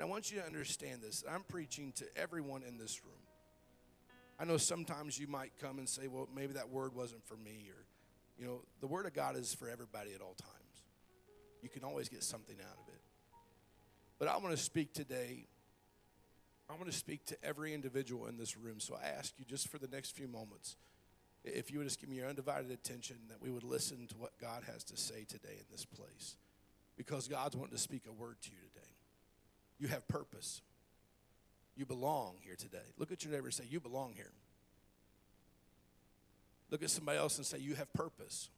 And I want you to understand this. I'm preaching to everyone in this room. I know sometimes you might come and say, well, maybe that word wasn't for me, or, you know, the word of God is for everybody at all times. You can always get something out of it. But I want to speak today. I want to speak to every individual in this room. So I ask you just for the next few moments, if you would just give me your undivided attention, that we would listen to what God has to say today in this place. Because God's wanting to speak a word to you today. You have purpose. You belong here today. Look at your neighbor and say, You belong here. Look at somebody else and say, You have purpose.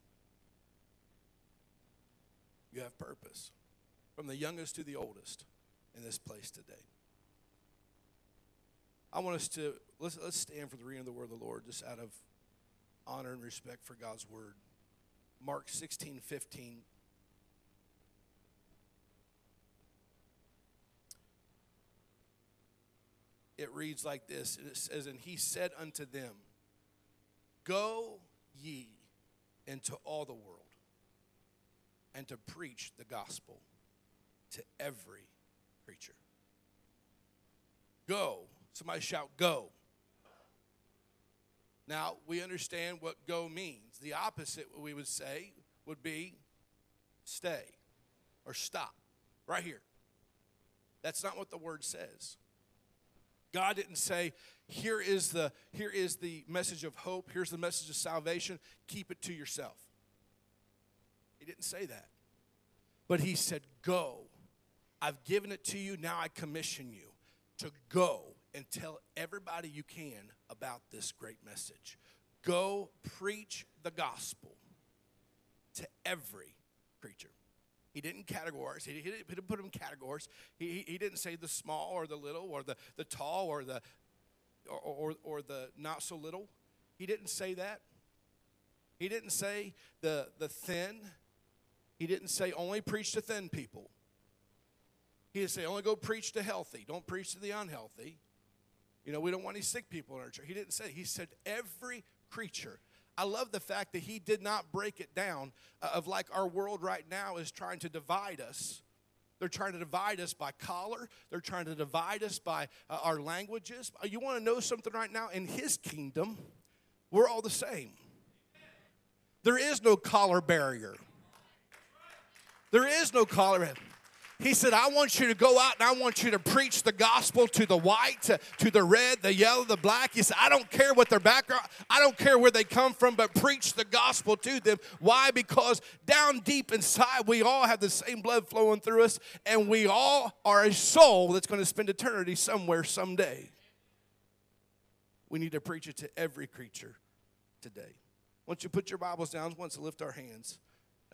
You have purpose. From the youngest to the oldest in this place today. I want us to let's let's stand for the reading of the word of the Lord just out of honor and respect for God's word. Mark 16, 15. It reads like this it says, And he said unto them, Go ye into all the world and to preach the gospel to every creature. Go. Somebody shout, Go. Now, we understand what go means. The opposite, we would say, would be stay or stop right here. That's not what the word says. God didn't say, here is the here is the message of hope, here's the message of salvation, keep it to yourself. He didn't say that. But he said, Go. I've given it to you, now I commission you to go and tell everybody you can about this great message. Go preach the gospel to every creature. He didn't categorize. He, he, didn't, put them in categories. He, he, he, didn't say the small or the little or the, the tall or the or, or, or the not so little. He didn't say that. He didn't say the, the thin. He didn't say only preach to thin people. He didn't say only go preach to healthy. Don't preach to the unhealthy. You know, we don't want any sick people in our church. He didn't say, he said every creature. I love the fact that he did not break it down uh, of like our world right now is trying to divide us. They're trying to divide us by color. They're trying to divide us by uh, our languages. Uh, you want to know something right now? In his kingdom, we're all the same. There is no collar barrier. There is no collar. He said, I want you to go out and I want you to preach the gospel to the white, to, the red, the yellow, the black. He said, I don't care what their background, I don't care where they come from, but preach the gospel to them. Why? Because down deep inside, we all have the same blood flowing through us, and we all are a soul that's going to spend eternity somewhere someday. We need to preach it to every creature today. Once you put your Bibles down, once to lift our hands.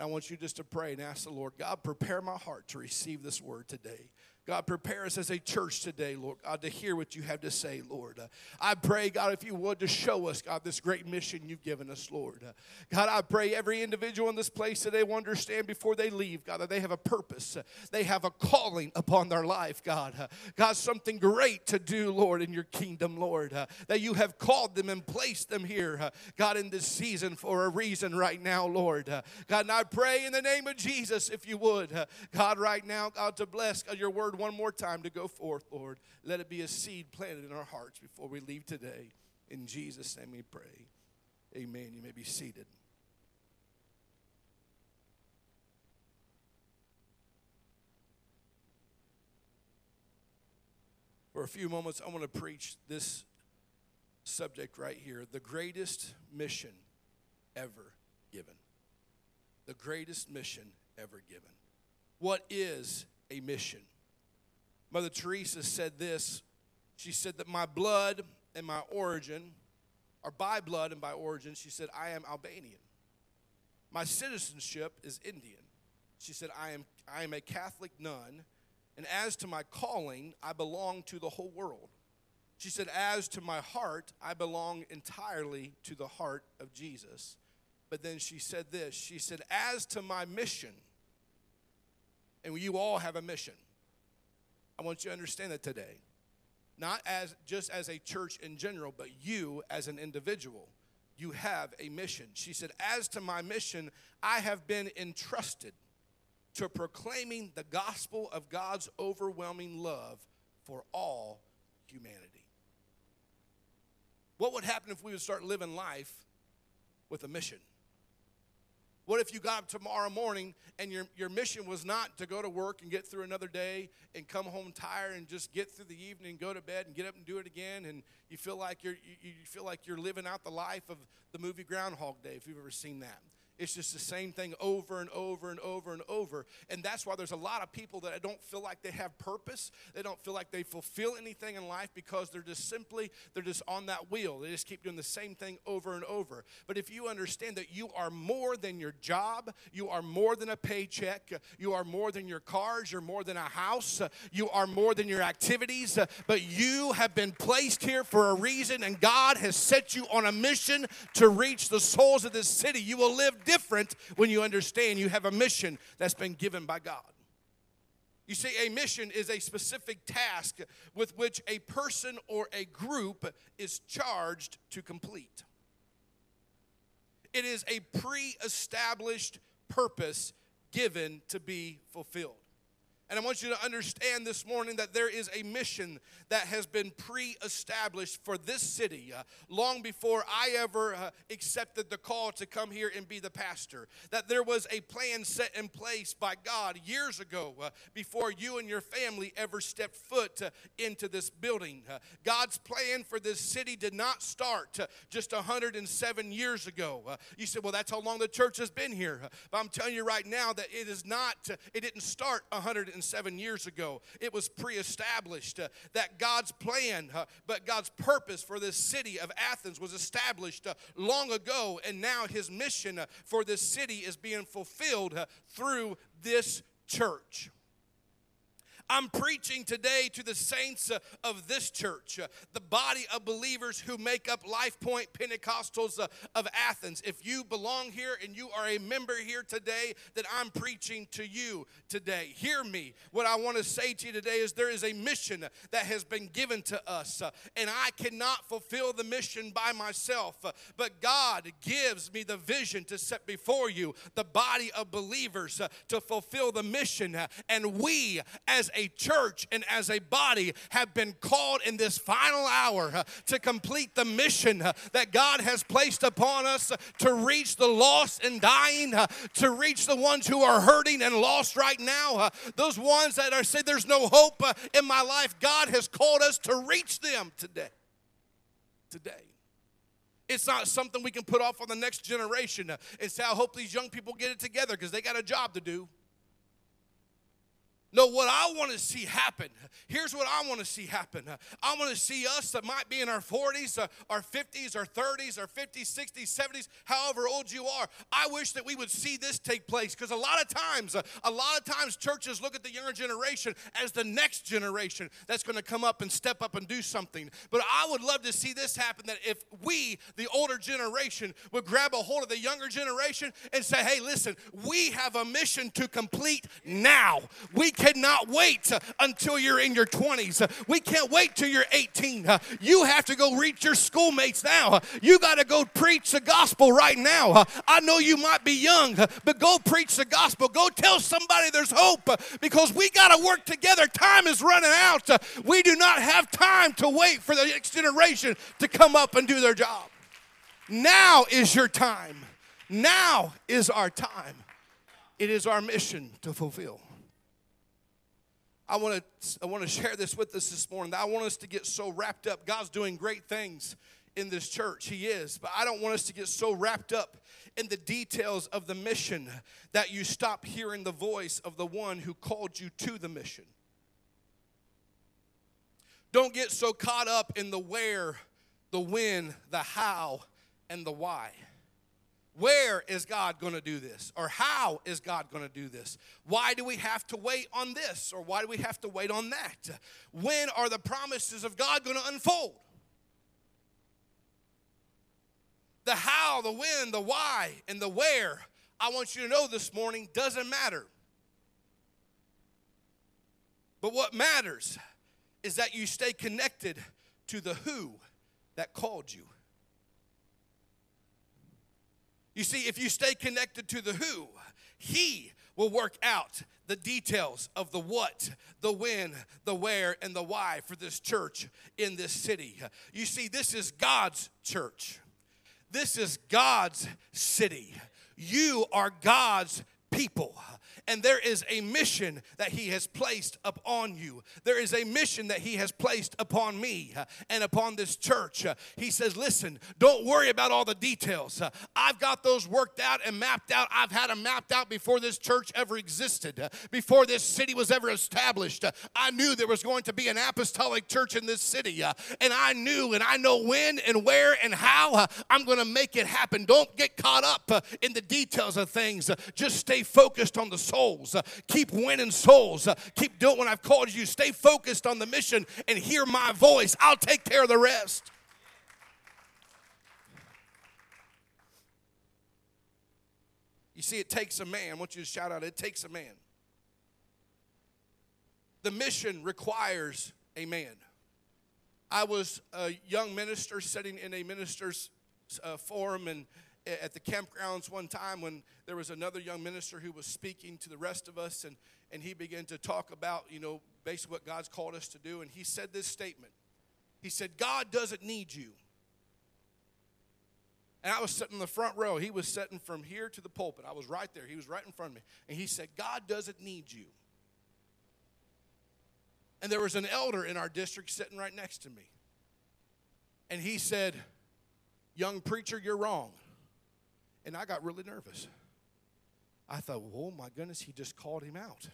I want you just to pray and ask the Lord, God, prepare my heart to receive this word today. God, prepare us as a church today, Lord God, to hear what you have to say, Lord. Uh, I pray, God, if you would, to show us, God, this great mission you've given us, Lord. Uh, God, I pray every individual in this place today will understand before they leave, God, that they have a purpose. Uh, they have a calling upon their life, God. God, something great to do, Lord, in your kingdom, Lord. That you have called them and placed them here, God, in this season for a reason right now, Lord. God, and I pray in the name of Jesus, if you would, God, right now, God, to bless your word one more time to go forth, Lord. Let it be a seed planted in our hearts before we leave today. In Jesus' name we pray. Amen. You may be seated. For a few moments, I want to preach this subject right here the greatest mission ever given. The greatest mission ever given. What is a mission? Mother Teresa said this. She said that my blood and my origin are by blood and by origin. She said, I am Albanian. My citizenship is Indian. She said, I am, I am a Catholic nun. And as to my calling, I belong to the whole world. She said, As to my heart, I belong entirely to the heart of Jesus. But then she said this She said, As to my mission, and you all have a mission. I want you to understand that today. Not as just as a church in general, but you as an individual. You have a mission. She said, As to my mission, I have been entrusted to proclaiming the gospel of God's overwhelming love for all humanity. What would happen if we would start living life with a mission? What if you got up tomorrow morning and your, your mission was not to go to work and get through another day and come home tired and just get through the evening go to bed and get up and do it again and you feel like you're you, you feel like you're living out the life of the movie Groundhog Day if you've ever seen that. It's just the same thing over and over and over and over. And that's why there's a lot of people that don't feel like they have purpose. They don't feel like they fulfill anything in life because they're just simply, they're just on that wheel. They just keep doing the same thing over and over. But if you understand that you are more than your job, you are more than a paycheck, you are more than your cars, you're more than a house, you are more than your activities, but you have been placed here for a reason and God has set you on a mission to reach the souls of this city. You will live different when you understand you have a mission that's been given by God. You see, a mission is a specific task with which a person or a group is charged to complete. It is a pre established purpose given to be fulfilled. And I want you to understand this morning that there is a mission that has been pre established for this city uh, long before I ever uh, accepted the call to come here and be the pastor. That there was a plan set in place by God years ago uh, before you and your family ever stepped foot uh, into this building. Uh, God's plan for this city did not start uh, just 107 years ago. you said, well, that's how long the church has been here. but I'm telling you right now that it is not, it didn't start 107 years ago. It was pre established that God's plan, uh, but God's purpose for this city of Athens was established uh, long ago, and now his mission uh, for this city is being fulfilled uh, through this church. I'm preaching today to the saints uh, of this church, uh, the body of believers who make up Life Point Pentecostals uh, of Athens. If you belong here and you are a member here today, that I'm preaching to you today. Hear me. What I want to say to you today is there is a mission that has been given to us, and I cannot fulfill the mission by myself, but God gives me the vision to set before you the body of believers to fulfill the mission. and we, as a church and as a body have been called in this final hour uh, to complete the mission uh, that God has placed upon us uh, to reach the lost and dying, to reach the ones who are hurting and lost right now, those ones that are saying there's no hope in my life. God has called us to reach them today. Today. It's not something we can put off on the next generation and say, I hope these young people get it together because they got a job to do. No, what I want to see happen, here's what I want to see happen. I want to see us that might be in our 40s, uh, our 50s, our 30s, our 50s, 60s, 70s, however old you are. I wish that we would see this take place because a lot of times, uh, a lot of times churches look at the younger generation as the next generation that's going to come up and step up and do something. But I would love to see this happen that if we, the older generation, would grab a hold of the younger generation and say, hey, listen, we have a mission to complete now. We cannot wait until you're in your 20s. We can't wait till you're 18. You have to go reach your schoolmates now. You got to go preach the gospel right now. I know you might be young, but go preach the gospel. Go tell somebody there's hope because we got to work together. Time is running out. We do not have time to wait for the next generation to come up and do their job. Now is your time. Now is our time. It is our mission to fulfill. I want to I want to share this with us this morning. I want us to get so wrapped up. God's doing great things in this church. He is. But I don't want us to get so wrapped up in the details of the mission that you stop hearing the voice of the one who called you to the mission. Don't get so caught up in the where, the when, the how, and the why. Where is God going to do this? Or how is God going to do this? Why do we have to wait on this? Or why do we have to wait on that? When are the promises of God going to unfold? The how, the when, the why, and the where, I want you to know this morning, doesn't matter. But what matters is that you stay connected to the who that called you. You see, if you stay connected to the who, He will work out the details of the what, the when, the where, and the why for this church in this city. You see, this is God's church. This is God's city. You are God's people and there is a mission that He has placed upon you. There is a mission that He has placed upon me uh, and upon this church. Uh, he says, Listen, don't worry about all the details. Uh, I've got those worked out and mapped out. I've had them mapped out before this church ever existed, before this city was ever established. I knew there was going to be an apostolic church in this city, and I knew and I know when and where and how I'm going to make it happen. Don't get caught up in the details of things, just stay focused on the soul souls. Uh, keep winning souls. Uh, keep doing what I've called you. Stay focused on the mission and hear my voice. I'll take care of the rest. You see, it takes a man. I want you to shout out, it takes a man. The mission requires a man. I was a young minister sitting in a minister's uh, forum, and at the campgrounds one time when there was another young minister who was speaking to the rest of us, and, and he began to talk about, you know, basically what God's called us to do. And he said this statement He said, God doesn't need you. And I was sitting in the front row. He was sitting from here to the pulpit. I was right there. He was right in front of me. And he said, God doesn't need you. And there was an elder in our district sitting right next to me. And he said, Young preacher, you're wrong. And I got really nervous. I thought, oh my goodness, he just called him out.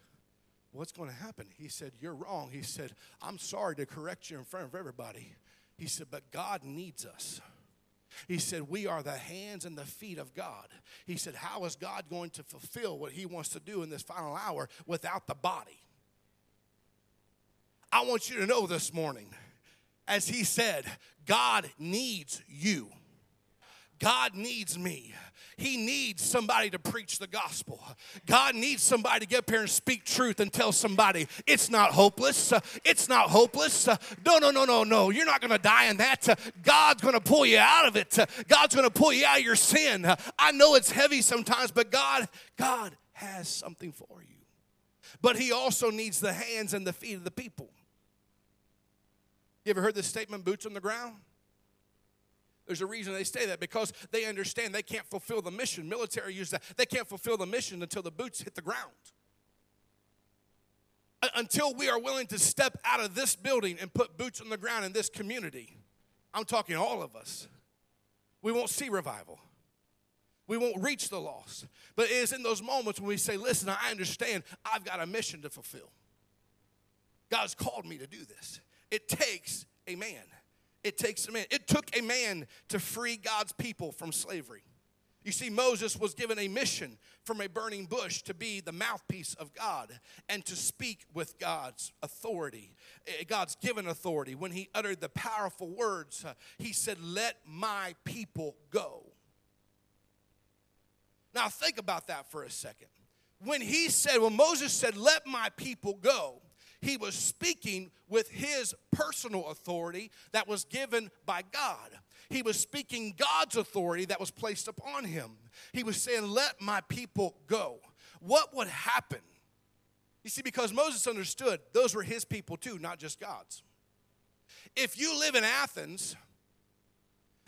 What's going to happen? He said, You're wrong. He said, I'm sorry to correct you in front of everybody. He said, But God needs us. He said, We are the hands and the feet of God. He said, How is God going to fulfill what He wants to do in this final hour without the body? I want you to know this morning, as He said, God needs you. God needs me. He needs somebody to preach the gospel. God needs somebody to get up here and speak truth and tell somebody it's not hopeless. It's not hopeless. No, no, no, no, no. You're not going to die in that. God's going to pull you out of it. God's going to pull you out of your sin. I know it's heavy sometimes, but God, God has something for you. But He also needs the hands and the feet of the people. You ever heard this statement, boots on the ground? There's a reason they say that because they understand they can't fulfill the mission. Military use that. They can't fulfill the mission until the boots hit the ground. Until we are willing to step out of this building and put boots on the ground in this community, I'm talking all of us, we won't see revival. We won't reach the lost. But it is in those moments when we say, Listen, I understand I've got a mission to fulfill. God's called me to do this. It takes a man. It takes a man. It took a man to free God's people from slavery. You see, Moses was given a mission from a burning bush to be the mouthpiece of God and to speak with God's authority, eh, God's given authority. When he uttered the powerful words, uh, he said, Let my people go. Now, think about that for a second. When he said, when Moses said, Let my people go, he was speaking with his personal authority that was given by God. He was speaking God's authority that was placed upon him. He was saying, Let my people go. What would happen? You see, because Moses understood those were his people too, not just God's. If you live in Athens,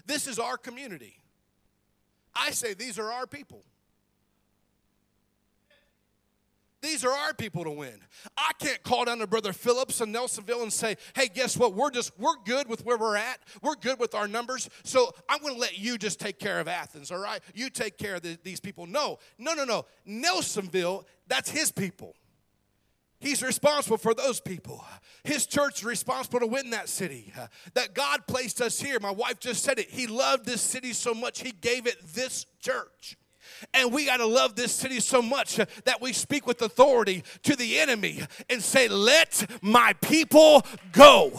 this is our community. I say these are our people. These are our people to win. I can't call down to Brother Phillips and Nelsonville and say, hey, guess what? We're just, we're good with where we're at. We're good with our numbers. So I'm going to let you just take care of Athens, all right? You take care of the, these people. No, no, no, no. Nelsonville, that's his people. He's responsible for those people. His church is responsible to win that city. Uh, that God placed us here. My wife just said it. He loved this city so much, He gave it this church. And we got to love this city so much that we speak with authority to the enemy and say, Let my people go.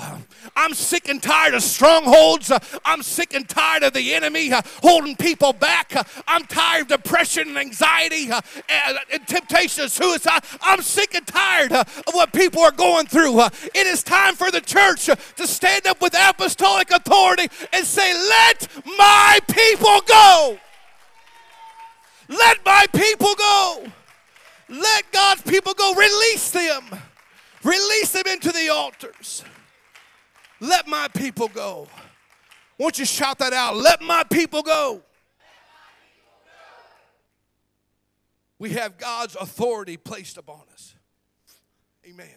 I'm sick and tired of strongholds. I'm sick and tired of the enemy holding people back. I'm tired of depression and anxiety and temptation and suicide. I'm sick and tired of what people are going through. It is time for the church to stand up with apostolic authority and say, Let my people go. Let my people go. Let God's people go. Release them. Release them into the altars. Let my people go. Won't you shout that out? Let my people go. We have God's authority placed upon us. Amen.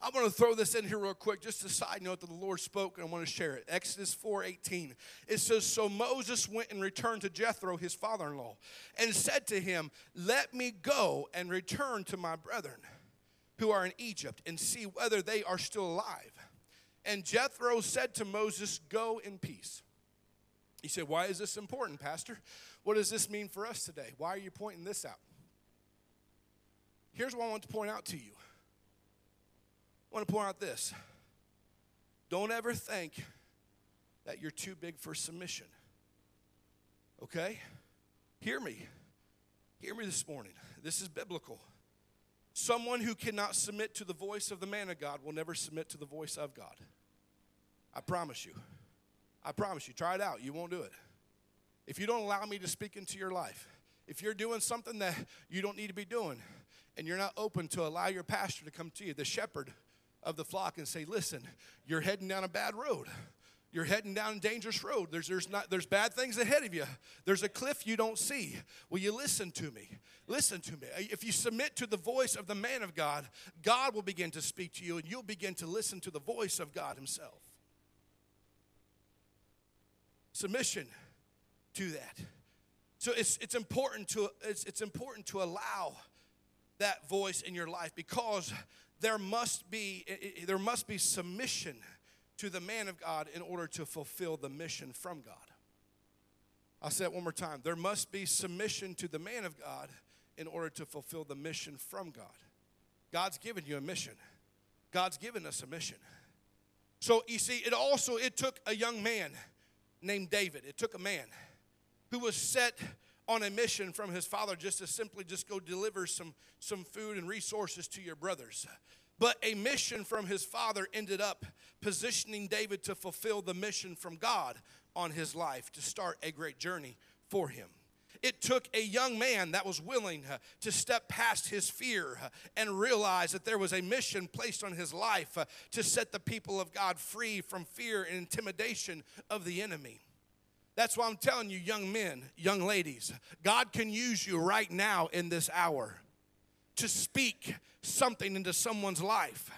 I want to throw this in here real quick, just a side note that the Lord spoke, and I want to share it. Exodus 4:18. It says, So Moses went and returned to Jethro, his father-in-law, and said to him, Let me go and return to my brethren who are in Egypt, and see whether they are still alive. And Jethro said to Moses, Go in peace. He said, Why is this important, Pastor? What does this mean for us today? Why are you pointing this out? Here's what I want to point out to you. I want to point out this. Don't ever think that you're too big for submission. Okay? Hear me. Hear me this morning. This is biblical. Someone who cannot submit to the voice of the man of God will never submit to the voice of God. I promise you. I promise you. Try it out. You won't do it. If you don't allow me to speak into your life, if you're doing something that you don't need to be doing, and you're not open to allow your pastor to come to you, the shepherd of the flock, and say, Listen, you're heading down a bad road. You're heading down a dangerous road. There's, there's, not, there's bad things ahead of you. There's a cliff you don't see. Will you listen to me? Listen to me. If you submit to the voice of the man of God, God will begin to speak to you and you'll begin to listen to the voice of God Himself. Submission to that. So it's, it's, important to, it's, it's important to allow that voice in your life because there must be there must be submission to the man of God in order to fulfill the mission from God. I'll say it one more time. There must be submission to the man of God in order to fulfill the mission from God. God's given you a mission. God's given us a mission. So you see, it also it took a young man named David. It took a man who was set on a mission from his father just to simply just go deliver some, some food and resources to your brothers. But a mission from his father ended up positioning David to fulfill the mission from God on his life to start a great journey for him. It took a young man that was willing uh, to step past his fear uh, and realize that there was a mission placed on his life uh, to set the people of God free from fear and intimidation of the enemy. That's why I'm telling you, young men, young ladies, God can use you right now in this hour to speak something into someone's life.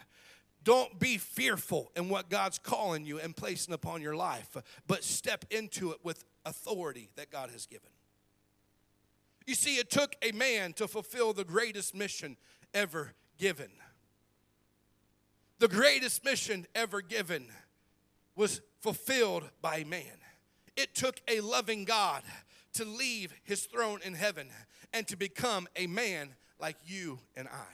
Don't be fearful in what God's calling you and placing upon your life, but step into it with authority that God has given. You see, it took a man to fulfill the greatest mission ever given. The greatest mission ever given was fulfilled by man. It took a loving God to leave his throne in heaven and to become a man like you and I.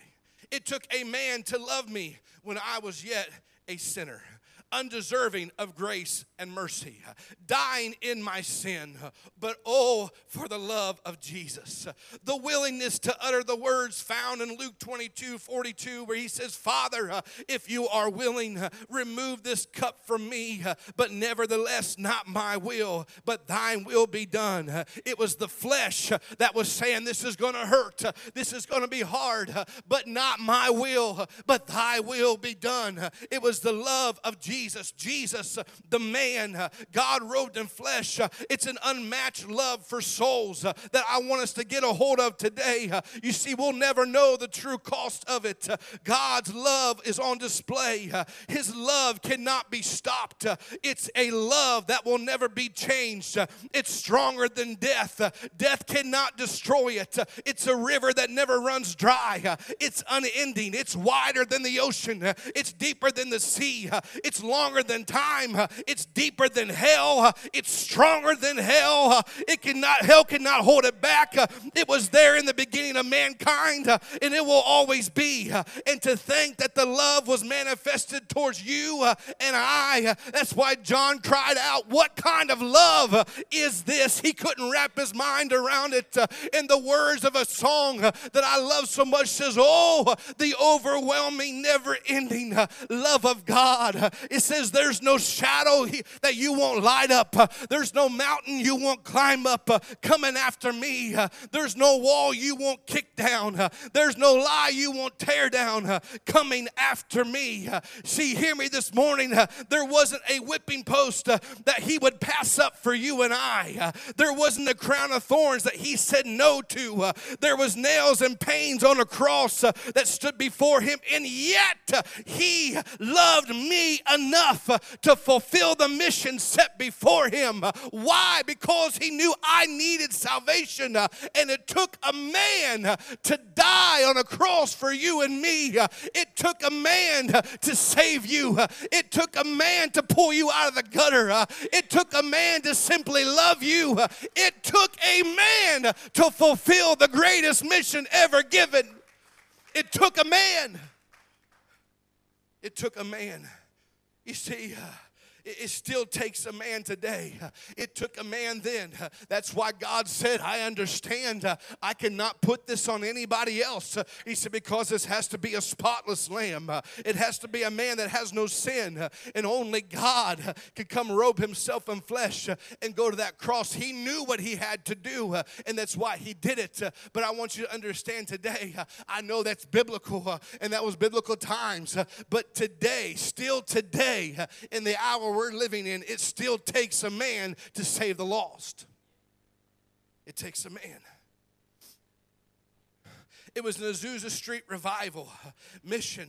It took a man to love me when I was yet a sinner undeserving of grace and mercy, dying in my sin, but oh, for the love of Jesus. The willingness to utter the words found in Luke 22 42, where he says, Father, if you are willing, remove this cup from me, but nevertheless, not my will, but thine will be done. It was the flesh that was saying, This is going to hurt, this is going to be hard, but not my will, but thy will be done. It was the love of Jesus Jesus, Jesus, uh, the man, uh, God robed in flesh. Uh, it's an unmatched love for souls uh, that I want us to get a hold of today. Uh, you see, we'll never know the true cost of it. Uh, God's love is on display, His love cannot be stopped. It's a love that will never be changed. It's stronger than death. Death cannot destroy it. It's a river that never runs dry. It's unending. It's wider than the ocean. It's deeper than the sea. It's longer than time. It's deeper than hell. It's stronger than hell. It cannot hell cannot hold it back. It was there in the beginning of mankind and it will always be. And to think that the love was manifested towards you and I, that's why John cried out, "What kind of love is this?" He couldn't wrap his mind around it. In the words of a song that I love so much says, "Oh, the overwhelming never-ending love of God It says, There's no shadow that you won't light up, uh, there's no mountain you won't climb up uh, coming after me, uh, there's no wall you won't kick down, there's no lie you won't tear down coming after me. See, hear me this morning. There wasn't a whipping post that he would pass up for you and I. There wasn't a crown of thorns that he said no to. There was nails and pains on a cross that stood before him, and yet he loved me enough to fulfill the mission set before him. Why? Because he knew I needed salvation, uh, and it took a man uh, to die on a cross for you and me. Uh, it took a man to save you. It took a man to pull you out of the gutter. It took a man to simply love you. It took a man to fulfill the greatest mission ever given. It took a man. It took a man. You see, uh, it still takes a man today. It took a man then. That's why God said, I understand. I cannot put this on anybody else. He said, because this has to be a spotless lamb. It has to be a man that has no sin. And only God could come robe himself in flesh and go to that cross. He knew what he had to do, and that's why he did it. But I want you to understand today, I know that's biblical, and that was biblical times. But today, still today, in the hour we're living in, it still takes a man to save the lost. It takes a man. It was an Azusa Street revival mission.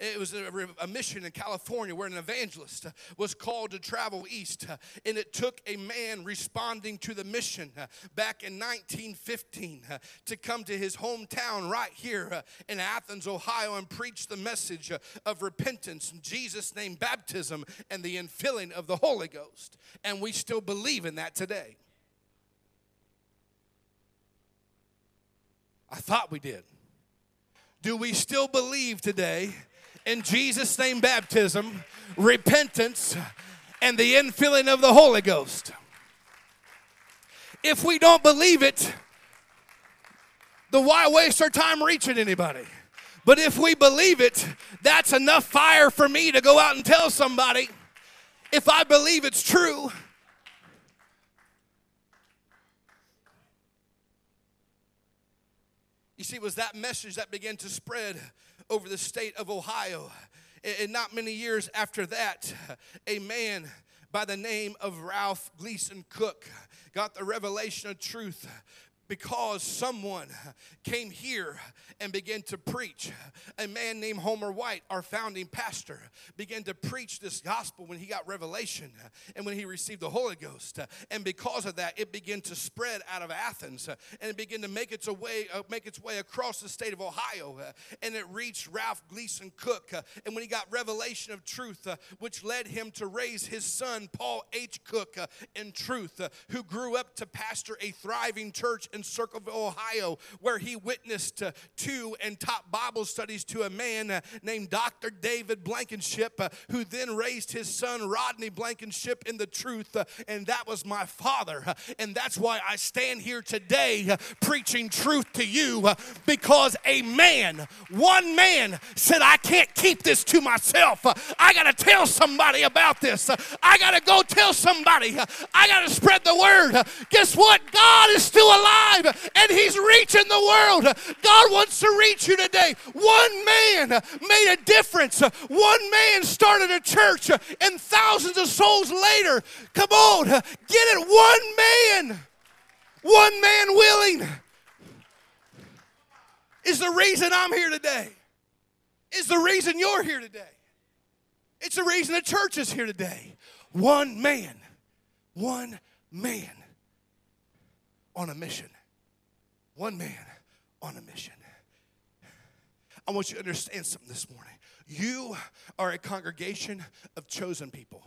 It was a, a, mission in California where an evangelist was called to travel east. And it took a man responding to the mission back in 1915 to come to his hometown right here in Athens, Ohio, and preach the message of repentance in Jesus' name, baptism, and the infilling of the Holy Ghost. And we still believe in that today. I thought we did. Do we still believe today in Jesus' name baptism, repentance, and the infilling of the Holy Ghost? If we don't believe it, then why waste our time reaching anybody? But if we believe it, that's enough fire for me to go out and tell somebody. If I believe it's true, You see, it was that message that began to spread over the state of Ohio. And not many years after that, a man by the name of Ralph Gleason Cook got the revelation of truth because someone came here and began to preach. A man named Homer White, our founding pastor, began to preach this gospel when he got revelation and when he received the Holy Ghost. And because of that, it began to spread out of Athens and it began to make its way uh, make its way across the state of Ohio. And it reached Ralph Gleason Cook. And when he got revelation of truth, which led him to raise his son Paul H. Cook in truth, who grew up to pastor a thriving church in Circleville, Ohio, where he witnessed uh, to and taught Bible studies to a man uh, named Dr. David Blankenship, uh, who then raised his son Rodney Blankenship in the truth, uh, and that was my father. Uh, and that's why I stand here today uh, preaching truth to you because a man, one man, said, I can't keep this to myself. I got to tell somebody about this. I got to go tell somebody. I got to spread the word. Guess what? God is still alive and He's reaching the world. God wants to reach you today. One man made a difference. One man started a church, and thousands of souls later, come on, get it. One man, one man willing is the reason I'm here today, is the reason you're here today. It's the reason the church is here today. One man, one man on a mission. One man on a mission. I want you to understand something this morning. You are a congregation of chosen people.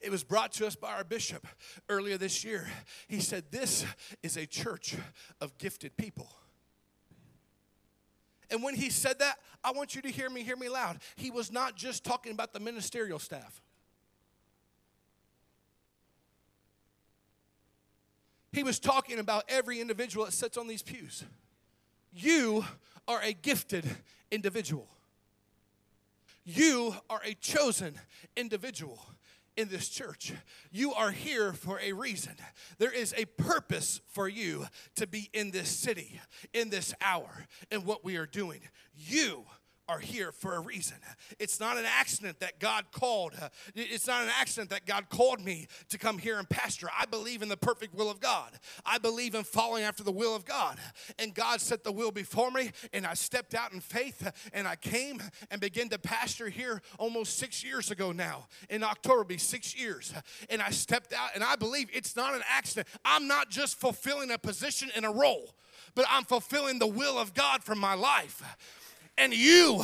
It was brought to us by our bishop earlier this year. He said, This is a church of gifted people. And when he said that, I want you to hear me, hear me loud. He was not just talking about the ministerial staff. He was talking about every individual that sits on these pews. You are a gifted individual. You are a chosen individual in this church. You are here for a reason. There is a purpose for you to be in this city, in this hour, in what we are doing. You are here for a reason. It's not an accident that God called. Uh, it's not an accident that God called me to come here and pastor. I believe in the perfect will of God. I believe in following after the will of God. And God set the will before me, and I stepped out in faith, and I came and began to pastor here almost six years ago now. In October, be six years. And I stepped out, and I believe it's not an accident. I'm not just fulfilling a position and a role, but I'm fulfilling the will of God for my life. And you,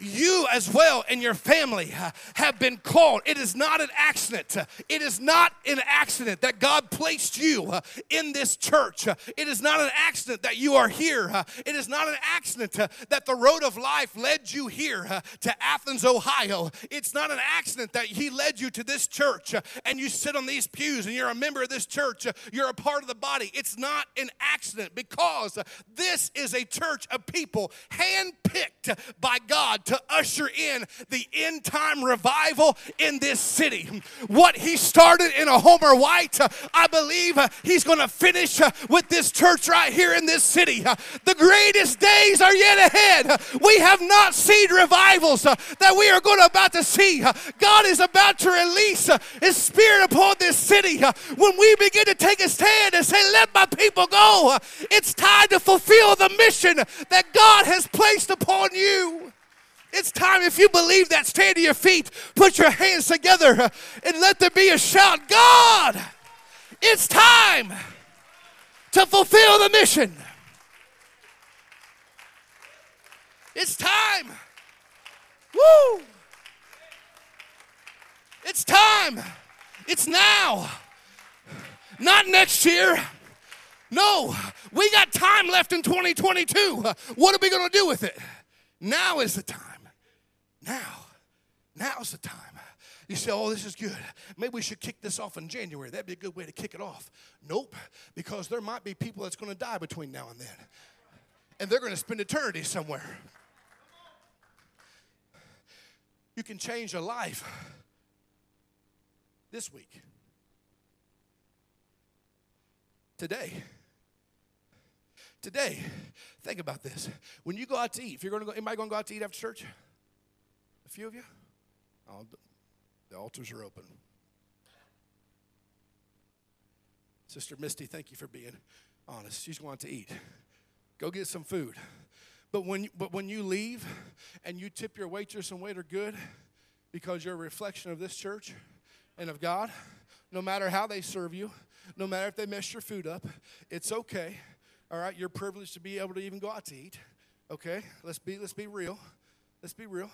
you as well and your family have been called. It is not an accident. It is not an accident that God placed you in this church. It is not an accident that you are here. It is not an accident that the road of life led you here to Athens, Ohio. It's not an accident that He led you to this church and you sit on these pews and you're a member of this church. You're a part of the body. It's not an accident because this is a church of people handpicked by God to usher in the end time revival in this city. What he started in a Homer White, I believe he's going to finish with this church right here in this city. The greatest days are yet ahead. We have not seen revivals that we are going to about to see. God is about to release his spirit upon this city. When we begin to take a stand and say, Let my people go, it's time to fulfill the mission that God has placed upon on you. It's time, if you believe that, stand to your feet, put your hands together, and let there be a shout God, it's time to fulfill the mission. It's time. Woo! It's time. It's now. Not next year. No, we got time left in 2022. What are we going to do with it? Now is the time. Now. Now's the time. You say, oh, this is good. Maybe we should kick this off in January. That'd be a good way to kick it off. Nope, because there might be people that's going to die between now and then. And they're going to spend eternity somewhere. You can change a life this week. Today. Today, think about this. When you go out to eat, if you're going to go, anybody going to go out to eat after church? A few of you? Oh, the altars are open. Sister Misty, thank you for being honest. She's going to eat. Go get some food. But when, but when you leave and you tip your waitress and waiter good because you're a reflection of this church and of God, no matter how they serve you, no matter if they mess your food up, it's okay all right, you're privileged to be able to even go out to eat. Okay, let's be let's be real. Let's be real.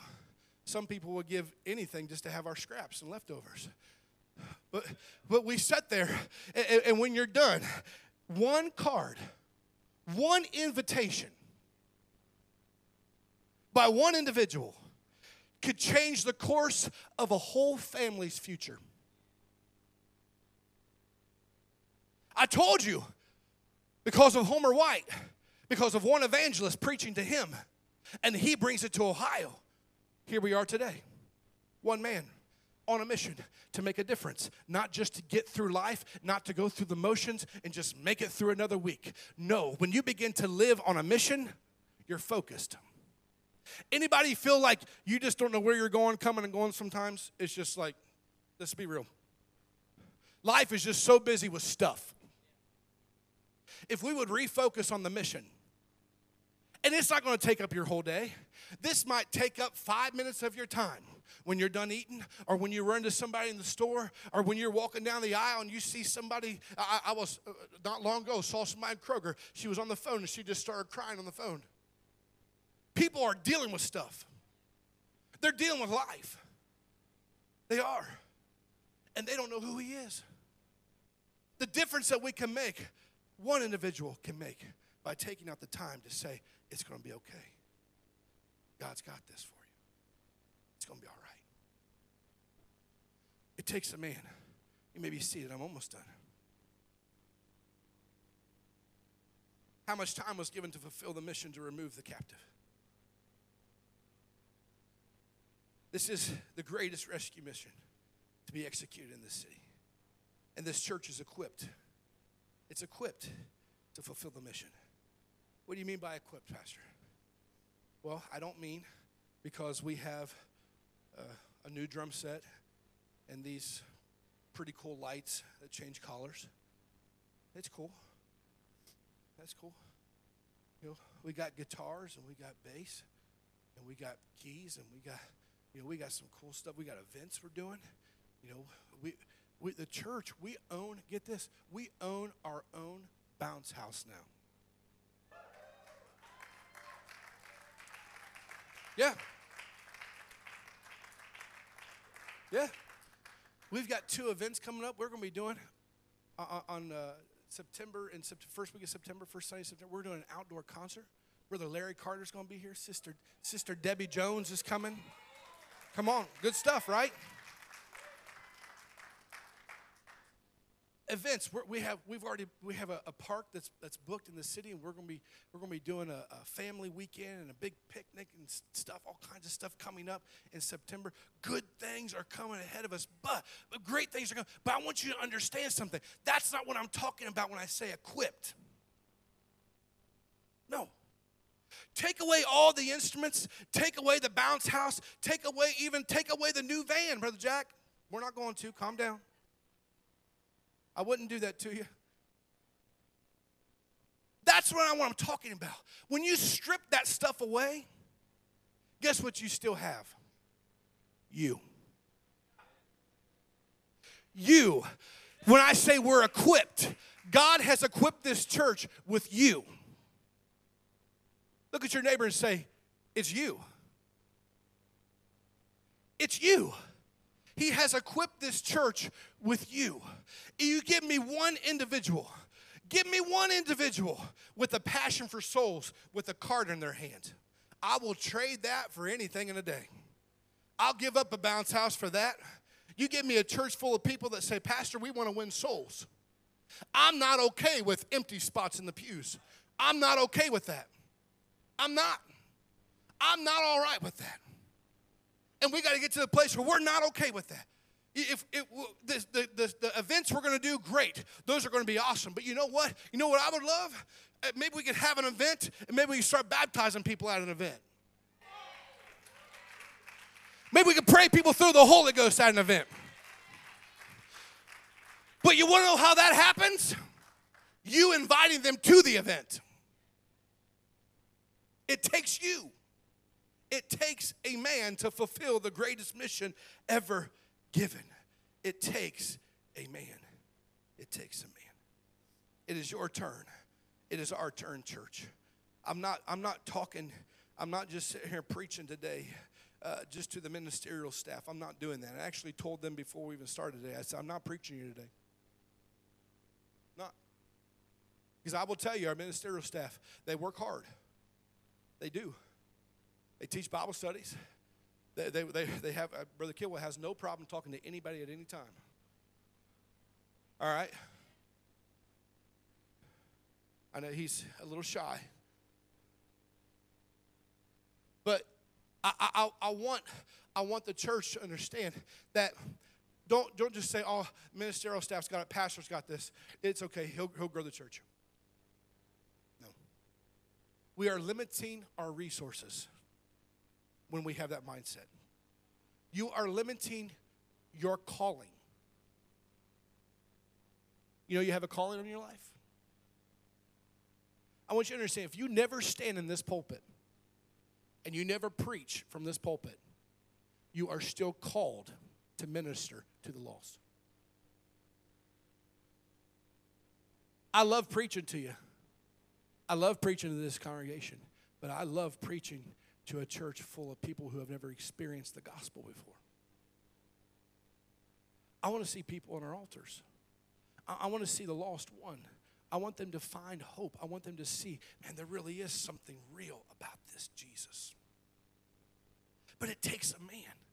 Some people would give anything just to have our scraps and leftovers. But but we sat there, and, and when you're done, one card, one invitation by one individual could change the course of a whole family's future. I told you because of Homer White, because of one evangelist preaching to him, and he brings it to Ohio. Here we are today. One man on a mission to make a difference, not just to get through life, not to go through the motions and just make it through another week. No, when you begin to live on a mission, you're focused. Anybody feel like you just don't know where you're going, coming and going sometimes? It's just like, let's be real. Life is just so busy with stuff if we would refocus on the mission. And it's not going to take up your whole day. This might take up five minutes of your time when you're done eating, or when you run to somebody in the store, or when you're walking down the aisle and you see somebody. I, I was uh, not long ago saw somebody in Kroger. She was on the phone and she just started crying on the phone. People are dealing with stuff. They're dealing with life. They are, and they don't know who He is. The difference that we can make one individual can make by taking out the time to say, it's going to be okay. God's got this for you. It's going to be all right. It takes a man. You may be seated. I'm almost done. How much time was given to fulfill the mission to remove the captive? This is the greatest rescue mission to be executed in this city. And this church is equipped. It's equipped to fulfill the mission. What do you mean by equipped, Pastor? Well, I don't mean because we have uh, a new drum set and these pretty cool lights that change colors. It's cool. That's cool. You know, we got guitars and we got bass and we got keys and we got, you know, we got some cool stuff. We got events we're doing. You know, we, we the church, we own, get this, we own our own bounce house now. Yeah. Yeah. We've got two events coming up. We're going to be doing uh, on uh, September and first week of September, first Sunday of September. We're doing an outdoor concert. Brother Larry Carter's going to be here. Sister Sister Debbie Jones is coming. Come on, good stuff, right? Events we're, we have we've already we have a, a, park that's that's booked in the city and we're to be we're to be doing a, a, family weekend and a big picnic and stuff all kinds of stuff coming up in september good things are coming ahead of us but, but great things are coming but i want you to understand something that's not what i'm talking about when i say equipped no Take away all the instruments, take away the bounce house, take away even take away the new van, Brother Jack. We're not going to. Calm down. I wouldn't do that to you. That's what, I'm talking about. When you strip that stuff away, guess what you still have? You. You. When I say we're equipped, God has equipped this church with you. Look at your neighbor and say, It's you. It's you. He has equipped this church with you. You give me one individual, give me one individual with a passion for souls with a card in their hand. I will trade that for anything in a day. I'll give up a bounce house for that. You give me a church full of people that say, Pastor, we want to win souls. I'm not okay with empty spots in the pews. I'm not okay with that. I'm not. I'm not all right with that. And we got to get to the place where we're not okay with that. If, the, the, the, the events we're going to do, great. Those are going to be awesome. But you know what? You know what I would love? Uh, maybe we could have an event and maybe we start baptizing people at an event. Maybe we could pray people through the Holy Ghost at an event. But you want to know how that happens? You inviting them to the event. It takes you. It takes a man to fulfill the greatest mission ever given. It takes a man. It takes a man. It is your turn. It is our turn, church. I'm not, I'm not talking, I'm not just sitting here preaching today uh, just to the ministerial staff. I'm not doing that. I actually told them before we even started today, I said, I'm not preaching you today. Not. Because I will tell you, our ministerial staff, they work hard. They do. They teach Bible studies. They, they, they, they have, uh, Brother Kilwell has no problem talking to anybody at any time. All right? I know he's a little shy. But I, I, I, want, I want the church to understand that don't, don't just say, oh, ministerial staff's got it, pastor's got this. It's okay, he'll, he'll grow the church. No. We are limiting our resources when we have that mindset. You are limiting your calling. You know, you have a calling on your life. I want you to understand if you never stand in this pulpit and you never preach from this pulpit, you are still called to minister to the lost. I love preaching to you. I love preaching to this congregation, but I love preaching to a church full of people who have never experienced the gospel before. I want to see people on our altars. I, I want to see the lost one. I want them to find hope. I want them to see, man, there really is something real about this Jesus. But it takes a man.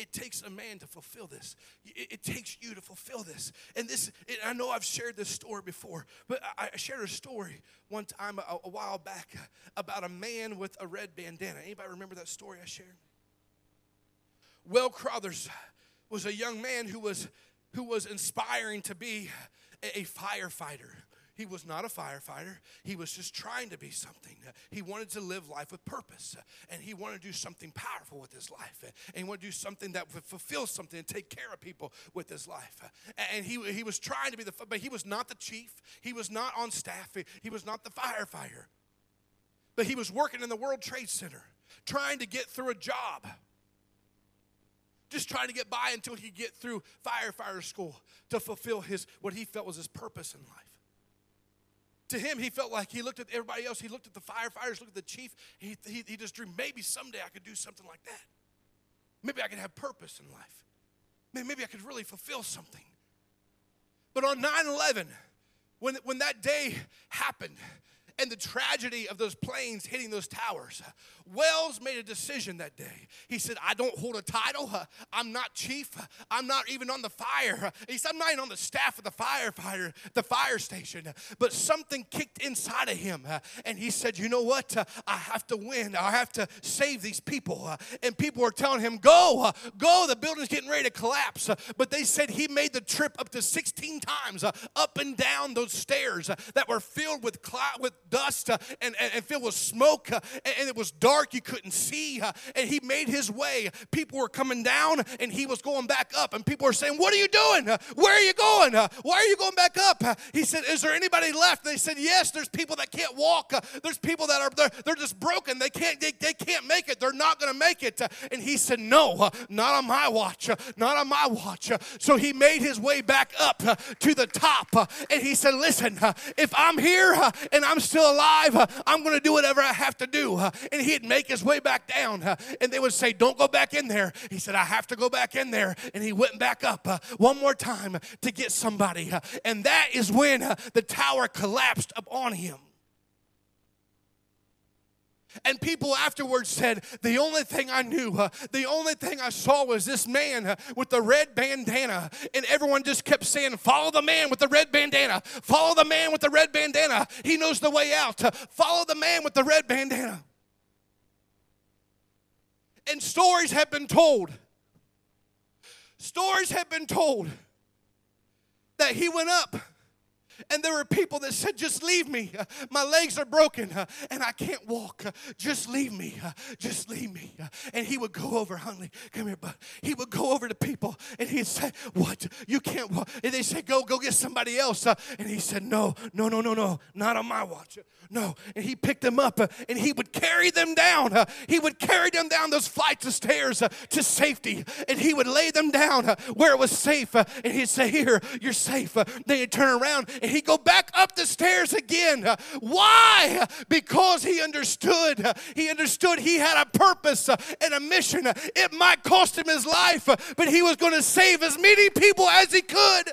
It takes a man to fulfill this. It, it takes you to fulfill this. And this, it, I know I've shared this story before, but I, I shared a story one time a, a, while back about a man with a red bandana. Anybody remember that story I shared? Welles Crowthers was a young man who was, who was inspiring to be a, a firefighter. He was not a firefighter. He was just trying to be something. He wanted to live life with purpose. And he wanted to do something powerful with his life. And he wanted to do something that would fulfill something and take care of people with his life. And he, he was trying to be the, but he was not the chief. He was not on staff. He was not the firefighter. But he was working in the World Trade Center, trying to get through a job just trying to get by until he get through firefighter school to fulfill his what he felt was his purpose in life to him, he felt like he looked at everybody else. He looked at the firefighters, looked at the chief. He, he, he just dreamed maybe someday I could do something like that. Maybe I could have purpose in life. Maybe maybe I could really fulfill something. But on 9 11, when, when that day happened, and the tragedy of those planes hitting those towers. Welles made a decision that day. He said, I don't hold a title. I'm not chief. I'm not even on the fire. He said, I'm not even on the staff of the firefighter, the fire station. But something kicked inside of him. And he said, You know what? I have to win. I have to save these people. And people were telling him, Go, go. The building's getting ready to collapse. But they said he made the trip up to 16 times up and down those stairs that were filled with, with dust uh, and, and, filled with smoke, uh, and, it was dark, you couldn't see. Uh, and he made his way. People were coming down, and he was going back up. And people were saying, What are you doing? Uh, where are you going? Uh, why are you going back up? Uh, he said, Is there anybody left? They said, Yes, there's people that can't walk. there's people that are they're, they're just broken. They can't, they, they can't make it. They're not going to make it. and he said, No, not on my watch. not on my watch. so he made his way back up to the top. and he said, Listen, if I'm here and I'm still still alive, uh, I'm going to do whatever I have to do. Uh, and he'd make his way back down. Uh, and they would say, Don't go back in there. He said, I have to go back in there. And he went back up one more time to get somebody. And that is when the tower collapsed upon him. And people afterwards said, The only thing I knew, uh, the only thing I saw was this man uh, with the red bandana. And everyone just kept saying, Follow the man with the red bandana. Follow the man with the red bandana. He knows the way out. Uh, follow the man with the red bandana. And stories have been told. Stories have been told that he went up and there were people that said, Just leave me. My legs are broken and I can't walk. Just leave me. Just leave me. And he would go over, Huntley, come here, bud. He would go over to people and he'd say, What? You can't walk. And they say, Go, go get somebody else. And he said, No, no, no, no, no, not on my watch. No. And he picked them up and he would carry them down. He would carry them down those flights of stairs to safety. And he would lay them down where it was safe. And he'd say, Here, you're safe. They'd turn around and he go back up the stairs again. Why? Because he understood. He understood he had a purpose and a mission. It might cost him his life, but he was going to save as many people as he could.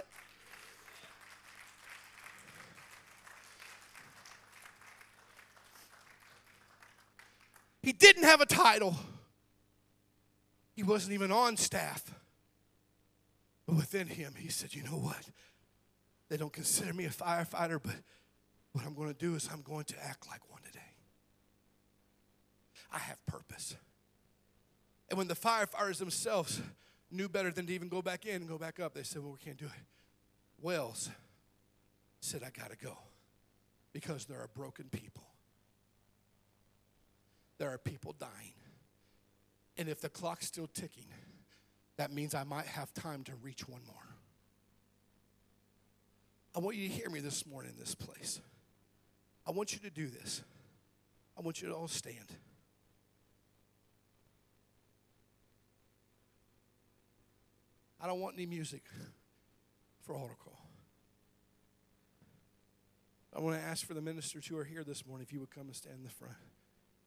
He didn't have a title. He wasn't even on staff. But within him, he said, You know what? They don't consider me a firefighter, but what I'm going to do is I'm going to act like one today. I have purpose. And when the firefighters themselves knew better than to even go back in and go back up, they said, Well, we can't do it. Welles said, I got to go because there are broken people. There are people dying. And if the clock's still ticking, that means I might have time to reach one more. I want you to hear me this morning in this place. I want you to do this. I want you to all stand. I don't want any music for altar call. I want to ask for the ministers who are here this morning if you would come and stand in the front.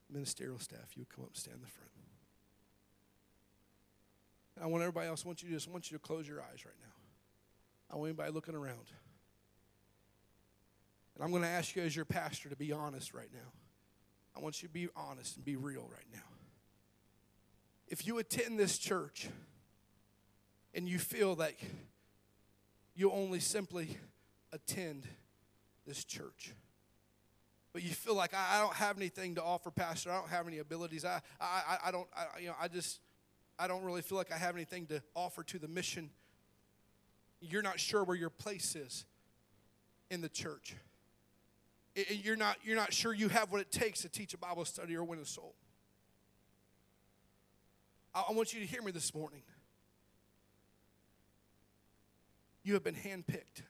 Ministerial staff, you would come up and stand in the front. And I want everybody else, I want you to just I want you to close your eyes right now. I want anybody looking around. I'm going to ask you, as your pastor, to be honest right now. I want you to be honest and be real right now. If you attend this church and you feel that you only simply attend this church, but you feel like I, don't have anything to offer, Pastor. I don't have any abilities. I, I, I don't, I, you know, I just, I don't really feel like I have anything to offer to the mission. You're not sure where your place is in the church. And you're not, you're not sure you have what it takes to teach a Bible study or win a soul. I want you to hear me this morning. You have been handpicked.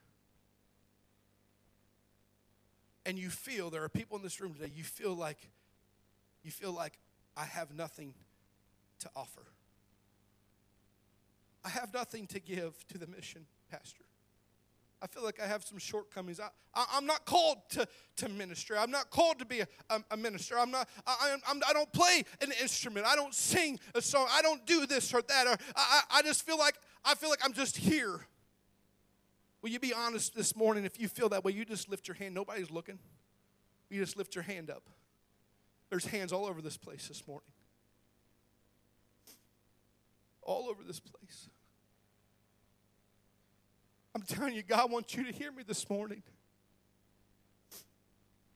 And you feel there are people in this room today, you feel like you feel like I have nothing to offer. I have nothing to give to the mission, Pastor. I feel like I have some shortcomings. I, I, am not called to, to ministry. I'm not called to be a, a, a minister. I'm not, I, I'm, I don't play an instrument. I don't sing a song. I don't do this or that. Or I, I just feel like, I feel like I'm just here. Will you be honest this morning? If you feel that way, you just lift your hand. Nobody's looking. You just lift your hand up. There's hands all over this place this morning. All over this place. I'm telling you, God wants you to hear me this morning.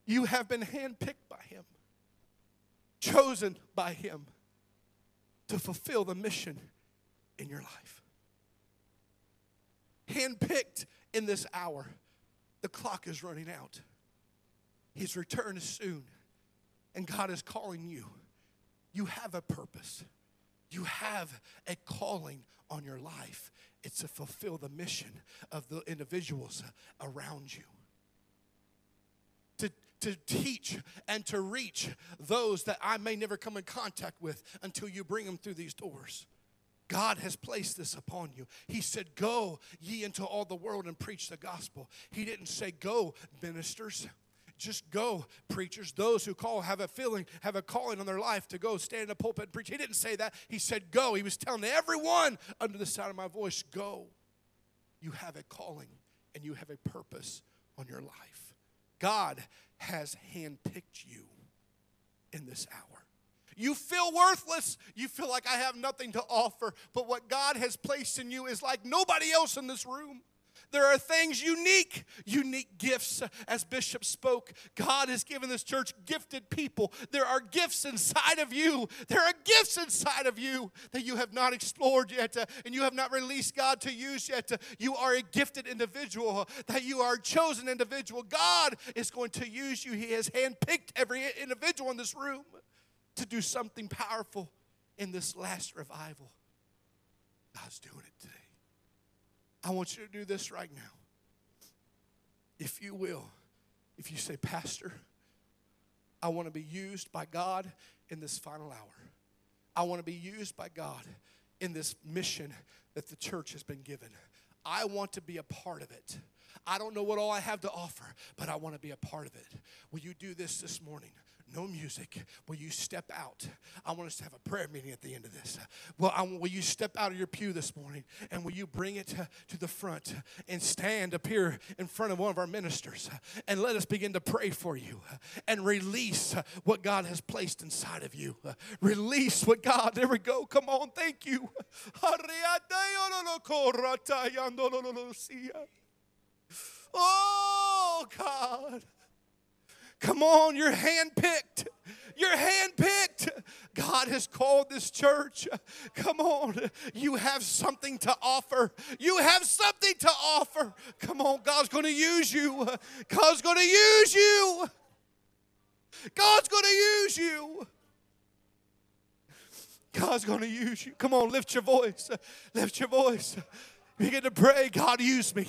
You have been handpicked by Him, chosen by Him to fulfill the mission in your life. Handpicked in this hour. The clock is running out. His return is soon. And God is calling you. You have a purpose, you have a calling on your life. It's to fulfill the mission of the individuals around you. To, to teach and to reach those that I may never come in contact with until you bring them through these doors. God has placed this upon you. He said, Go ye into all the world and preach the gospel. He didn't say, Go, ministers. Just go, preachers. Those who call have a feeling, have a calling on their life to go stand in a pulpit and preach. He didn't say that. He said, Go. He was telling everyone under the sound of my voice, Go. You have a calling and you have a purpose on your life. God has handpicked you in this hour. You feel worthless. You feel like I have nothing to offer. But what God has placed in you is like nobody else in this room. There are things unique, unique gifts. As Bishop spoke, God has given this church gifted people. There are gifts inside of you. There are gifts inside of you that you have not explored yet uh, and you have not released God to use yet. Uh, you are a gifted individual, that you are a chosen individual. God is going to use you. He has handpicked every individual in this room to do something powerful in this last revival. God's doing it today. I want you to do this right now. If you will, if you say, Pastor, I want to be used by God in this final hour. I want to be used by God in this mission that the church has been given. I want to be a part of it. I don't know what all I have to offer, but I want to be a part of it. Will you do this this morning? No music. Will you step out? I want us to have a prayer meeting at the end of this. Well, I, will you step out of your pew this morning and will you bring it to, the front and stand up here in front of one of our ministers and let us begin to pray for you and release what God has placed inside of you. Release what God, there we go. Come on, thank you. Oh, God. Come on, you're handpicked. You're handpicked. God has called this church. Come on, you have something to offer. You have something to offer. Come on, God's going to use you. God's going to use you. God's going to use you. God's going to use you. Come on, lift your voice. Lift your voice. Begin to pray, God, use me.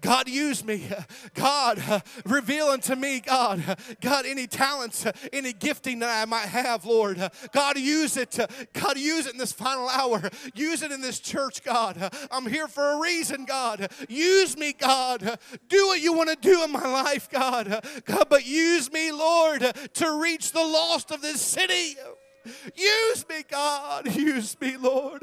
God, use me. God, reveal unto me, God, God, any talents, any gifting that I might have, Lord. God, use it. God, use it in this final hour. Use it in this church, God. I'm here for a reason, God. Use me, God. Do what you want to do in my life, God. God, but use me, Lord, to reach the lost of this city. Use me, God. Use me, Lord.